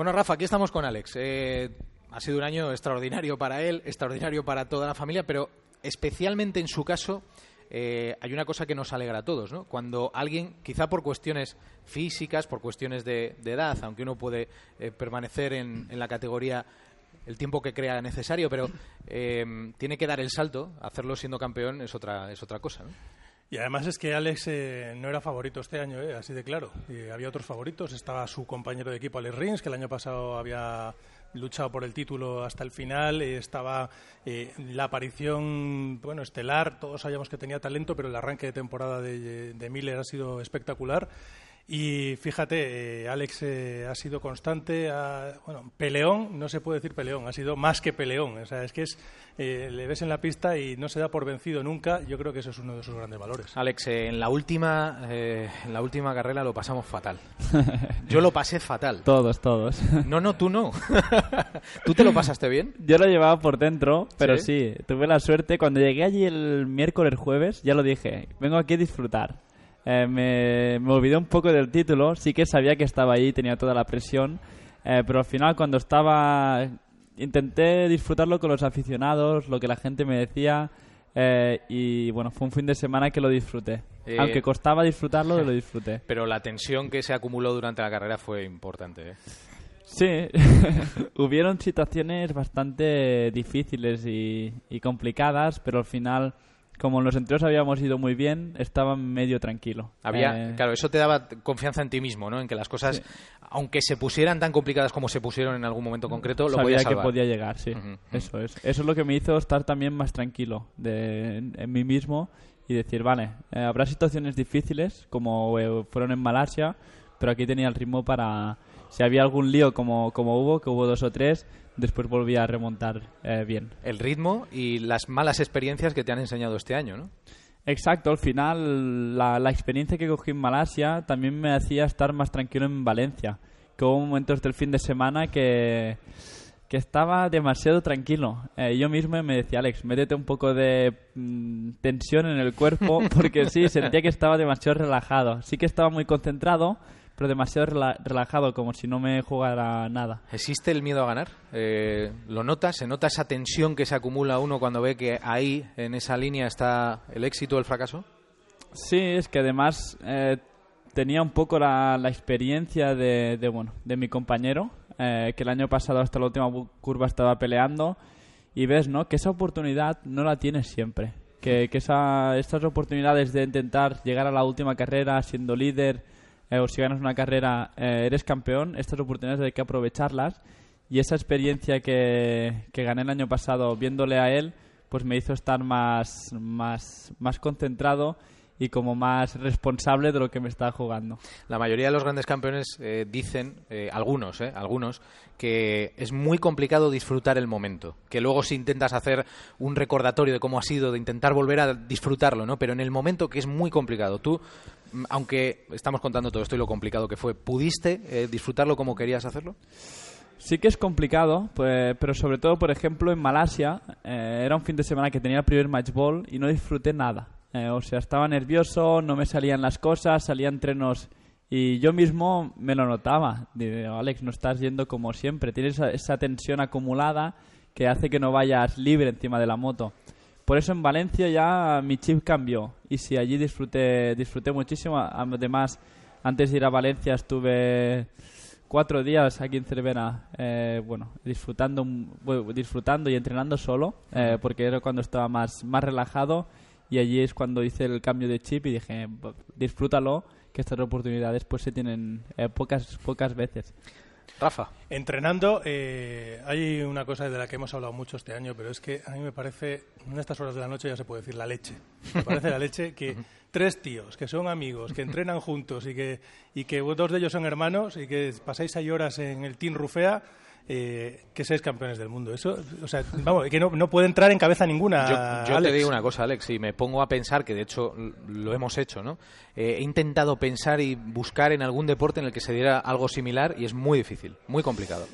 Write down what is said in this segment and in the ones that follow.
Bueno, Rafa, aquí estamos con Alex. Eh, ha sido un año extraordinario para él, extraordinario para toda la familia, pero especialmente en su caso eh, hay una cosa que nos alegra a todos, ¿no? Cuando alguien, quizá por cuestiones físicas, por cuestiones de, edad, aunque uno puede eh, permanecer en, la categoría el tiempo que crea necesario, pero tiene que dar el salto, hacerlo siendo campeón es otra, es otra cosa, ¿no? Y además es que Alex eh, no era favorito este año, eh, así de claro. había otros favoritos. Estaba su compañero de equipo, Alex Rins, que el año pasado había luchado por el título hasta el final. estaba eh, la aparición, bueno, estelar. Todos sabíamos que tenía talento, pero el arranque de temporada de, de Miller ha sido espectacular. Y fíjate, eh, Alex eh, ha sido constante, bueno, peleón, no se puede decir peleón, ha sido más que peleón. O sea, es que es, eh, le ves en la pista y no se da por vencido nunca. Yo creo que eso es uno de sus grandes valores. Alex, en la última, en la última carrera lo pasamos fatal. Yo lo pasé fatal. todos, todos. No, no, tú no. ¿Tú te lo pasaste bien? Yo lo llevaba por dentro, pero ¿Sí? sí, tuve la suerte. Cuando llegué allí el miércoles, jueves, ya lo dije, vengo aquí a disfrutar eh, me, me, olvidé un poco del título. Sí que sabía que estaba ahí, tenía toda la presión. Eh, pero al final, cuando estaba. Intenté disfrutarlo con los aficionados, lo que la gente me decía. Eh, y bueno, fue un fin de semana que lo disfruté. Aunque costaba disfrutarlo, lo disfruté. Pero la tensión que se acumuló durante la carrera fue importante. Sí, hubieron situaciones bastante difíciles y, y complicadas, pero al final como en los entrenos habíamos ido muy bien, estaba medio tranquilo. Había, eh, Claro, eso te daba confianza en ti mismo, ¿no? En que las cosas, aunque se pusieran tan complicadas como se pusieron en algún momento concreto, lo Sabía podías que podía llegar, sí. Eso es. Eso es lo que me hizo estar también más tranquilo de, en, mí mismo y decir, vale, eh, habrá situaciones difíciles, como eh, fueron en Malasia, pero aquí tenía el ritmo para... Si había algún lío como, como hubo, que hubo dos o tres, después volví a remontar eh, bien. El ritmo y las malas experiencias que te han enseñado este año, ¿no? Exacto, al final la, experiencia que cogí en Malasia también me hacía estar más tranquilo en Valencia. Que hubo momentos del fin de semana que, que estaba demasiado tranquilo. Eh, yo mismo me decía, Alex, métete un poco de mm, tensión en el cuerpo, porque sí, sentía que estaba demasiado relajado. Sí que estaba muy concentrado, pero demasiado relajado, como si no me jugara nada. ¿Existe el miedo a ganar? Eh, ¿Lo notas? ¿Se nota esa tensión que se acumula uno cuando ve que ahí, en esa línea, está el éxito o el fracaso? Sí, es que además eh, tenía un poco la, experiencia de, bueno, de mi compañero, eh, que el año pasado hasta la última curva estaba peleando, y ves ¿no? que esa oportunidad no la tienes siempre. Que, que esa, estas oportunidades de intentar llegar a la última carrera siendo líder, eh, o si ganas una carrera eh, eres campeón, estas oportunidades hay que aprovecharlas y esa experiencia que, que gané el año pasado viéndole a él, pues me hizo estar más, más, más concentrado y como más responsable de lo que me está jugando. La mayoría de los grandes campeones eh, dicen, algunos, algunos, que es muy complicado disfrutar el momento, que luego si intentas hacer un recordatorio de cómo ha sido, de intentar volver a disfrutarlo, ¿no? Pero en el momento que es muy complicado. Tú aunque estamos contando todo esto y lo complicado que fue, ¿pudiste eh, disfrutarlo como querías hacerlo? Sí que es complicado, pues, pero sobre todo, por ejemplo, en Malasia eh, era un fin de semana que tenía el primer match ball y no disfruté nada. Eh, o sea, estaba nervioso, no me salían las cosas, salían entrenos y yo mismo me lo notaba. Digo, Alex, no estás yendo como siempre, tienes esa tensión acumulada que hace que no vayas libre encima de la moto. Por eso en Valencia ya mi chip cambió y sí, allí disfruté, disfruté muchísimo. Además, antes de ir a Valencia estuve cuatro días aquí en Cervera, eh, bueno, disfrutando, disfrutando y entrenando solo, eh, porque era cuando estaba más, más relajado y allí es cuando hice el cambio de chip y dije, disfrútalo, que estas oportunidades pues se tienen eh, pocas, pocas veces. Rafa. Entrenando, eh, hay una cosa de la que hemos hablado mucho este año, pero es que a mí me parece, en estas horas de la noche ya se puede decir la leche. Me parece la leche que tres tíos que son amigos, que entrenan juntos y que, y que dos de ellos son hermanos y que pasáis ahí horas en el Team Rufea eh, que seáis campeones del mundo. Eso, o sea, vamos, que no, puede entrar en cabeza ninguna. Yo, te digo una cosa, Alex, y me pongo a pensar que de hecho lo hemos hecho, ¿no? Eh, he intentado pensar y buscar en algún deporte en el que se diera algo similar y es muy difícil, muy complicado.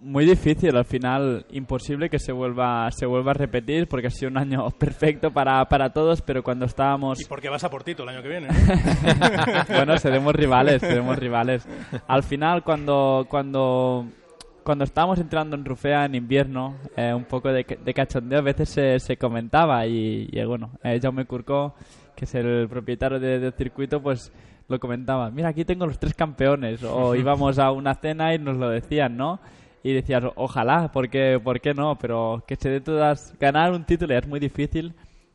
Muy difícil, al final imposible que se vuelva se vuelva a repetir porque ha sido un año perfecto para, para todos, pero cuando estábamos... Y porque vas a por Tito el año que viene. bueno, seremos rivales, seremos rivales. Al final, cuando, cuando, cuando estábamos entrando en Rufea en invierno, eh, un poco de, de, cachondeo a veces se, se comentaba y, y bueno, eh, Jaume Curcó, que es el propietario del circuito, pues lo comentaba. Mira, aquí tengo los tres campeones. O íbamos a una cena y nos lo decían, ¿no? y decías, ojalá, porque, ¿por qué no? Pero que se dé todas, ganar un título es muy difícil,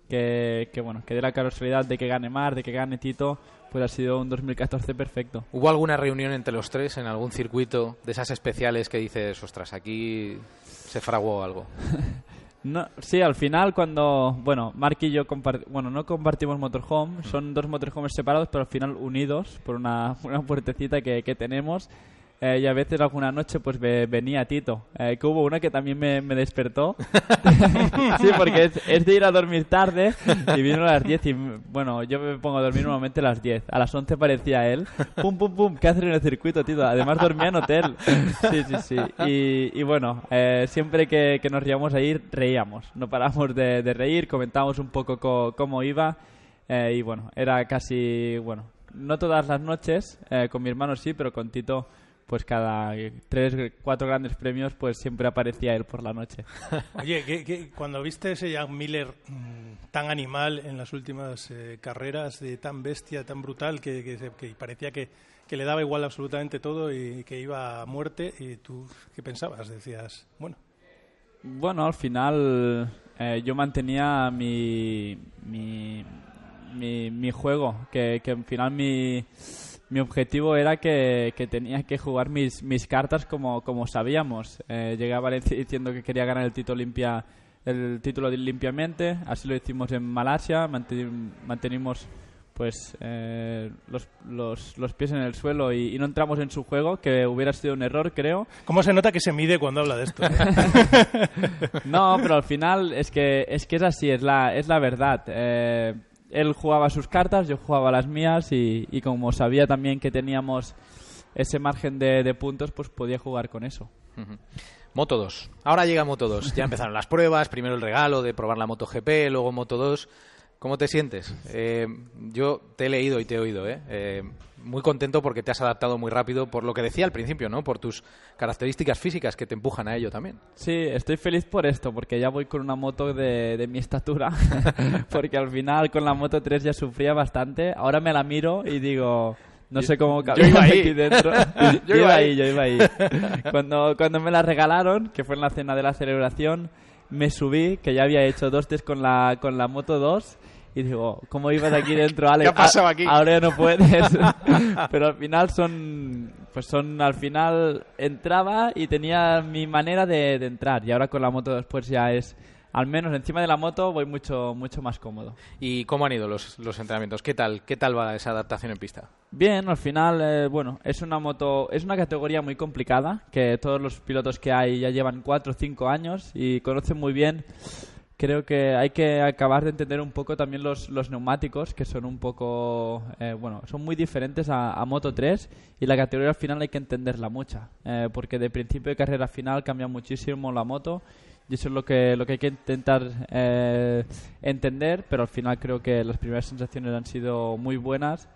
que, que bueno, que dé la casualidad de que gane Mar, de que gane Tito, pues ha sido un 2014 perfecto. ¿Hubo alguna reunión entre los tres en algún circuito de esas especiales que dices, ostras, aquí se fraguó algo? No, sí, al final cuando, bueno, Mark y yo bueno, no compartimos motorhome, son dos motorhomes separados, pero al final unidos por una, una puertecita que, que tenemos eh, y a veces alguna noche pues venía Tito. Eh, que hubo una que también me, despertó. sí, porque es, de ir a dormir tarde y vino a las 10 y bueno, yo me pongo a dormir normalmente a las 10. A las 11 parecía él. Pum, pum, pum, ¿qué haces en el circuito, Tito? Además dormía en hotel. Sí, sí, sí. Y, y bueno, eh, siempre que, que, nos íbamos a ir, reíamos. No paramos de, de reír, comentábamos un poco cómo iba. y bueno, era casi, bueno, no todas las noches, con mi hermano sí, pero con Tito pues cada tres, cuatro grandes premios, pues siempre aparecía él por la noche. Oye, cuando viste ese Jack Miller mm, tan animal en las últimas eh, carreras, de tan bestia, tan brutal, que, parecía que, le daba igual absolutamente todo y que iba a muerte, ¿y tú qué pensabas? Decías, bueno. Bueno, al final eh, yo mantenía mi, mi, mi, juego, que, que al final mi mi objetivo era que, que, tenía que jugar mis, mis cartas como, como sabíamos. Eh, llegué a Valencia diciendo que quería ganar el título limpia el título limpiamente, así lo hicimos en Malasia, mantenimos pues eh, los, los, los, pies en el suelo y, no entramos en su juego, que hubiera sido un error, creo. ¿Cómo se nota que se mide cuando habla de esto? no, pero al final es que es, que es así, es la, es la verdad. Eh, él jugaba sus cartas, yo jugaba las mías y, como sabía también que teníamos ese margen de, puntos, pues podía jugar con eso. Moto 2. Ahora llega Moto 2. Ya empezaron las pruebas, primero el regalo de probar la Moto GP, luego Moto 2. ¿Cómo te sientes? Eh, yo te he leído y te he oído, ¿eh? ¿eh? Muy contento porque te has adaptado muy rápido por lo que decía al principio, ¿no? Por tus características físicas que te empujan a ello también. Sí, estoy feliz por esto, porque ya voy con una moto de, de mi estatura, porque al final con la Moto 3 ya sufría bastante. Ahora me la miro y digo... No sé cómo cabía aquí dentro. yo, iba ahí, yo iba ahí. Cuando, cuando me la regalaron, que fue en la cena de la celebración, me subí, que ya había hecho dos test con la, con la Moto 2 y digo, ¿cómo ibas aquí dentro, Alex? ¿Qué ha pasado aquí? Ahora ya no puedes. Pero al final son, pues son, al final entraba y tenía mi manera de, de entrar. Y ahora con la moto después ya es, al menos encima de la moto voy mucho mucho más cómodo. ¿Y cómo han ido los, los entrenamientos? ¿Qué tal qué tal va esa adaptación en pista? Bien, al final eh, bueno, es una moto es una categoría muy complicada que todos los pilotos que hay ya llevan 4 o 5 años y conocen muy bien creo que hay que acabar de entender un poco también los, los neumáticos, que son un poco, eh, bueno, son muy diferentes a, Moto 3 y la categoría al final hay que entenderla mucha, eh, porque de principio de carrera final cambia muchísimo la moto y eso es lo que, lo que hay que intentar eh, entender, pero al final creo que las primeras sensaciones han sido muy buenas.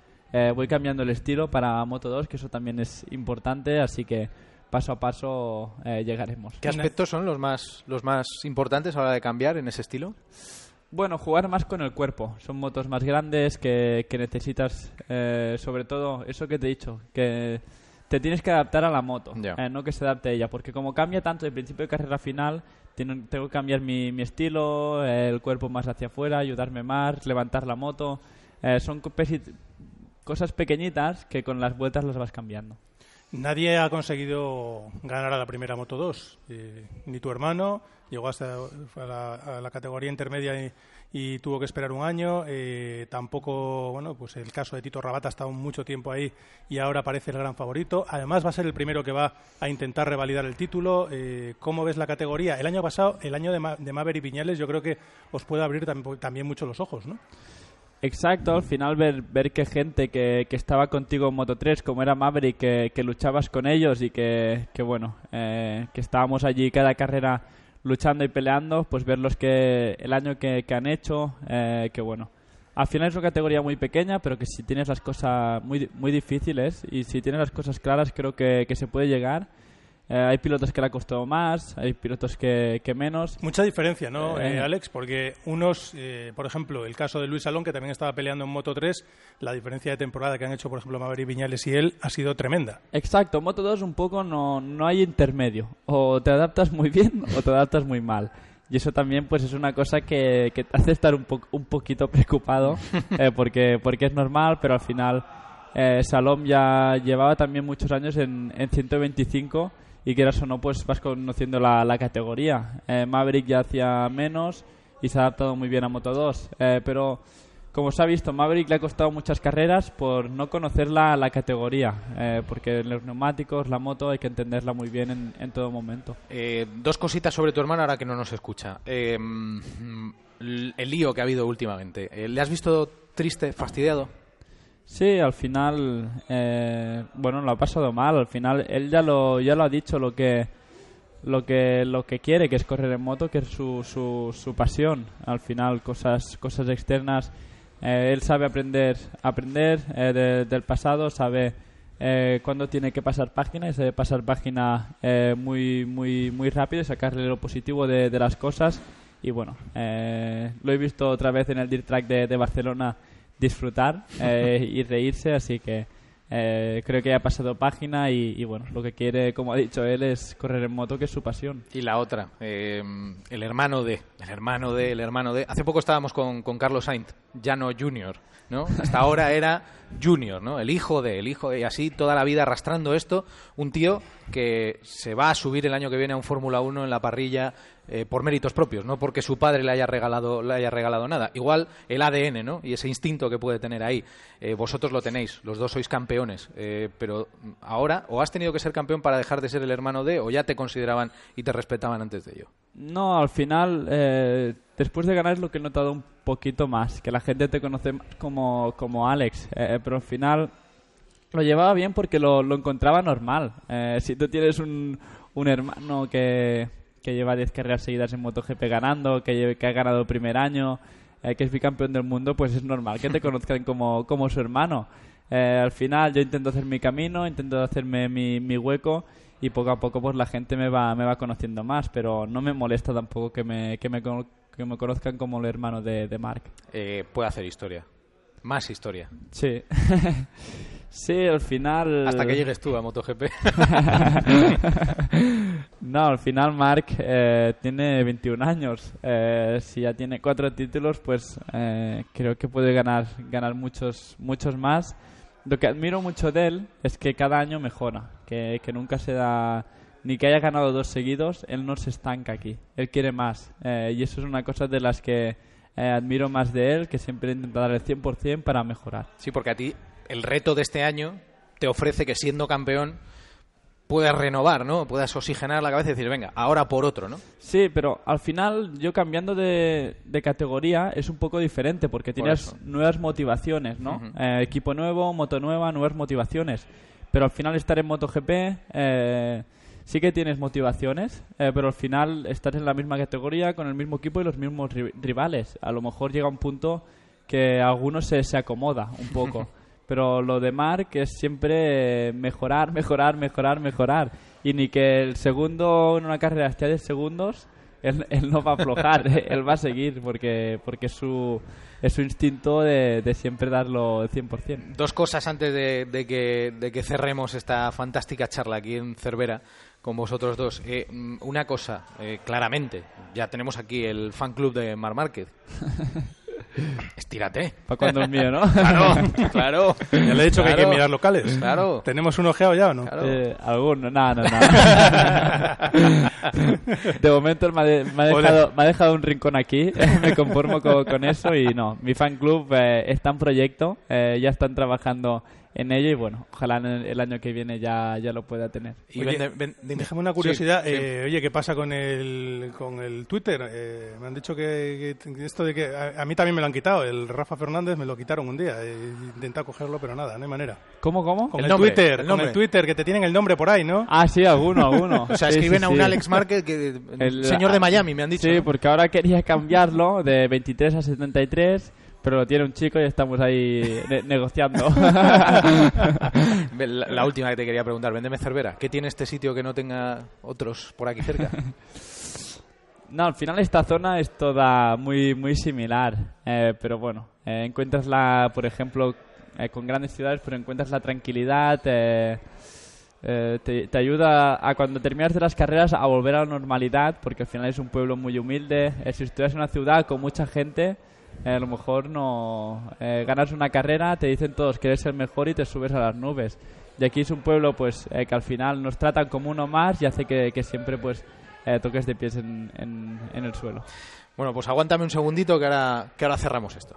voy cambiando el estilo para Moto 2, que eso también es importante, así que paso a paso eh, llegaremos. ¿Qué aspectos son los más, los más importantes a la hora de cambiar en ese estilo? Bueno, jugar más con el cuerpo. Son motos más grandes que, que necesitas, eh, sobre todo, eso que te he dicho, que te tienes que adaptar a la moto, eh, no que se adapte a ella, porque como cambia tanto de principio de carrera final, tengo, que cambiar mi, estilo, el cuerpo más hacia afuera, ayudarme más, levantar la moto. son cosas pequeñitas que con las vueltas las vas cambiando. Nadie ha conseguido ganar a la primera Moto 2. Eh, ni tu hermano, llegó hasta a la, categoría intermedia y, tuvo que esperar un año. Eh, tampoco, bueno, pues el caso de Tito Rabata ha estado mucho tiempo ahí y ahora parece el gran favorito. Además va a ser el primero que va a intentar revalidar el título. Eh, ¿Cómo ves la categoría? El año pasado, el año de, Ma de Maverick Viñales, yo creo que os puede abrir también mucho los ojos, ¿no? Exacto, al final ver, ver que gente que, que estaba contigo en Moto 3, como era Maverick, que, que luchabas con ellos y que, que bueno, eh, que estábamos allí cada carrera luchando y peleando, pues verlos que el año que, que han hecho, eh, que bueno, al final es una categoría muy pequeña, pero que si tienes las cosas muy, muy difíciles y si tienes las cosas claras, creo que, que se puede llegar. Eh, hay pilotos que le ha costado más, hay pilotos que, que menos. Mucha diferencia, ¿no, Eh. eh, Alex? Porque unos, eh, por ejemplo, el caso de Luis Salón, que también estaba peleando en Moto 3, la diferencia de temporada que han hecho, por ejemplo, Maverick Viñales y él ha sido tremenda. Exacto, Moto 2 un poco no, no hay intermedio. O te adaptas muy bien o te adaptas muy mal. Y eso también pues es una cosa que, que te hace estar un, po- un poquito preocupado eh, porque, porque es normal, pero al final eh, Salom ya llevaba también muchos años en, en 125 y quieras o no pues vas conociendo la, la categoría. Eh, Maverick ya hacía menos y se ha adaptado muy bien a Moto 2, eh, pero como se ha visto, Maverick le ha costado muchas carreras por no conocer la, la categoría, eh, porque los neumáticos, la moto, hay que entenderla muy bien en, en todo momento. Eh, dos cositas sobre tu hermano ahora que no nos escucha. Eh, el lío que ha habido últimamente. Eh, ¿Le has visto triste, fastidiado? Sí, al final, eh, bueno, lo ha pasado mal. Al final, él ya lo, ya lo ha dicho lo que, lo que, lo que quiere, que es correr en moto, que es su, su, su pasión. Al final, cosas, cosas externas. eh, él sabe aprender, aprender eh, de- del pasado, sabe eh, cuándo tiene que pasar página y sabe pasar página eh, muy, muy, muy rápido y sacarle lo positivo de, de las cosas. Y bueno, eh, lo he visto otra vez en el Dirt Track de, de Barcelona disfrutar eh, y reírse, así que eh, creo que ya ha pasado página y, y bueno, lo que quiere, como ha dicho él, es correr en moto, que es su pasión. Y la otra, eh, el hermano de, el hermano de, el hermano de. Hace poco estábamos con, con Carlos Sainz, ya no Junior, ¿no? Hasta ahora era Junior, ¿no? El hijo de, el hijo y así toda la vida arrastrando esto. Un tío que se va a subir el año que viene a un Fórmula 1 en la parrilla eh, por méritos propios, no porque su padre le haya regalado, le haya regalado nada. Igual el ADN, ¿no? Y ese instinto que puede tener ahí. Eh, vosotros lo tenéis, los dos sois campeones, eh, pero ahora o has tenido que ser campeón para dejar de ser el hermano de, o ya te consideraban y te respetaban antes de ello. No, al final, eh, después de ganar es lo que he notado un poquito más, que la gente te conoce más como, como Alex, eh, pero al final lo llevaba bien porque lo, lo encontraba normal. Eh, si tú tienes un, un hermano que, que lleva 10 carreras seguidas en MotoGP ganando, que, que ha ganado el primer año, eh, que es bicampeón del mundo, pues es normal que te conozcan como, como su hermano. Eh, al final yo intento hacer mi camino, intento hacerme mi, mi hueco y poco a poco pues la gente me va, me va conociendo más, pero no me molesta tampoco que me, que me, que me conozcan como el hermano de, de Mark. Eh, puede hacer historia. Más historia. Sí. sí, al final... Hasta que llegues tú a MotoGP. No, al final Mark eh, tiene 21 años. Eh, si ya tiene cuatro títulos, pues eh, creo que puede ganar, ganar muchos, muchos más. Lo que admiro mucho de él es que cada año mejora, que, que nunca se da, ni que haya ganado dos seguidos, él no se estanca aquí, él quiere más. Eh, y eso es una cosa de las que eh, admiro más de él, que siempre intenta dar el 100% para mejorar. Sí, porque a ti el reto de este año te ofrece que siendo campeón puedas renovar, ¿no? Puedas oxigenar la cabeza y decir, venga, ahora por otro, ¿no? Sí, pero al final yo cambiando de, de categoría es un poco diferente porque tienes nuevas motivaciones, ¿no? Eh, equipo nuevo, moto nueva, nuevas motivaciones. Pero al final estar en MotoGP eh, sí que tienes motivaciones, eh, pero al final estás en la misma categoría con el mismo equipo y los mismos ri- rivales. A lo mejor llega un punto que a algunos se, se acomoda un poco. Pero lo de Mark es siempre mejorar, mejorar, mejorar, mejorar. Y ni que el segundo en una carrera esté a 10 segundos, él, él no va a aflojar, él va a seguir porque, porque es, su, es su instinto de, de siempre darlo al 100%. Dos cosas antes de, de que, de que cerremos esta fantástica charla aquí en Cervera con vosotros dos. Eh, mm, una cosa, eh, claramente, ya tenemos aquí el fan club de Mar Márquez. Estírate. Para cuando es mío, ¿no? Claro, claro. Ya le he dicho que hay que Claro, mirar locales. Claro. ¿Tenemos un ojeado ya o no? Claro. Eh, alguno, no, no, no. De momento me ha, de- me ha dejado, me ha dejado un rincón aquí, me conformo con, con eso y no. Mi fan club eh, está en proyecto, eh, ya están trabajando en ello y bueno, ojalá en el, el año que viene ya, ya lo pueda tener. Y Oye, ven-. Déjame una curiosidad. Sí, sí. eh, oye, ¿qué pasa con el, con el Twitter? Eh, me han dicho que, que esto de que a, a mí también me lo han quitado. El Rafa Fernández me lo quitaron un día. He intentado cogerlo, pero nada, no hay manera. ¿Cómo, cómo? Con El el, nombre, Twitter, el con el Twitter, que te tienen el nombre por ahí, ¿no? Ah, sí, alguno, alguno. O sea, Sí, escriben sí, a un sí. Alex Márquez que El- señor de Miami, me han dicho. Sí, ¿no? porque ahora quería cambiarlo de 23 a 73, pero lo tiene un chico y estamos ahí ne- negociando. La, la última que te quería preguntar, véndeme Cervera. ¿Qué tiene este sitio que no tenga otros por aquí cerca? No, al final esta zona es toda muy muy similar, eh, pero bueno, eh, encuentras la, por ejemplo, eh, con grandes ciudades, pero encuentras la tranquilidad, eh, eh, te, te ayuda a cuando terminas de las carreras a volver a la normalidad, porque al final es un pueblo muy humilde. Eh, si estuvieras en una ciudad con mucha gente, eh, a lo mejor no eh, ganas una carrera, te dicen todos que eres el mejor y te subes a las nubes. Y aquí es un pueblo pues eh, que al final nos tratan como uno más y hace que, siempre pues eh, toques de pies en, en- en el suelo. Bueno, pues aguántame un segundito que ahora, que ahora cerramos esto.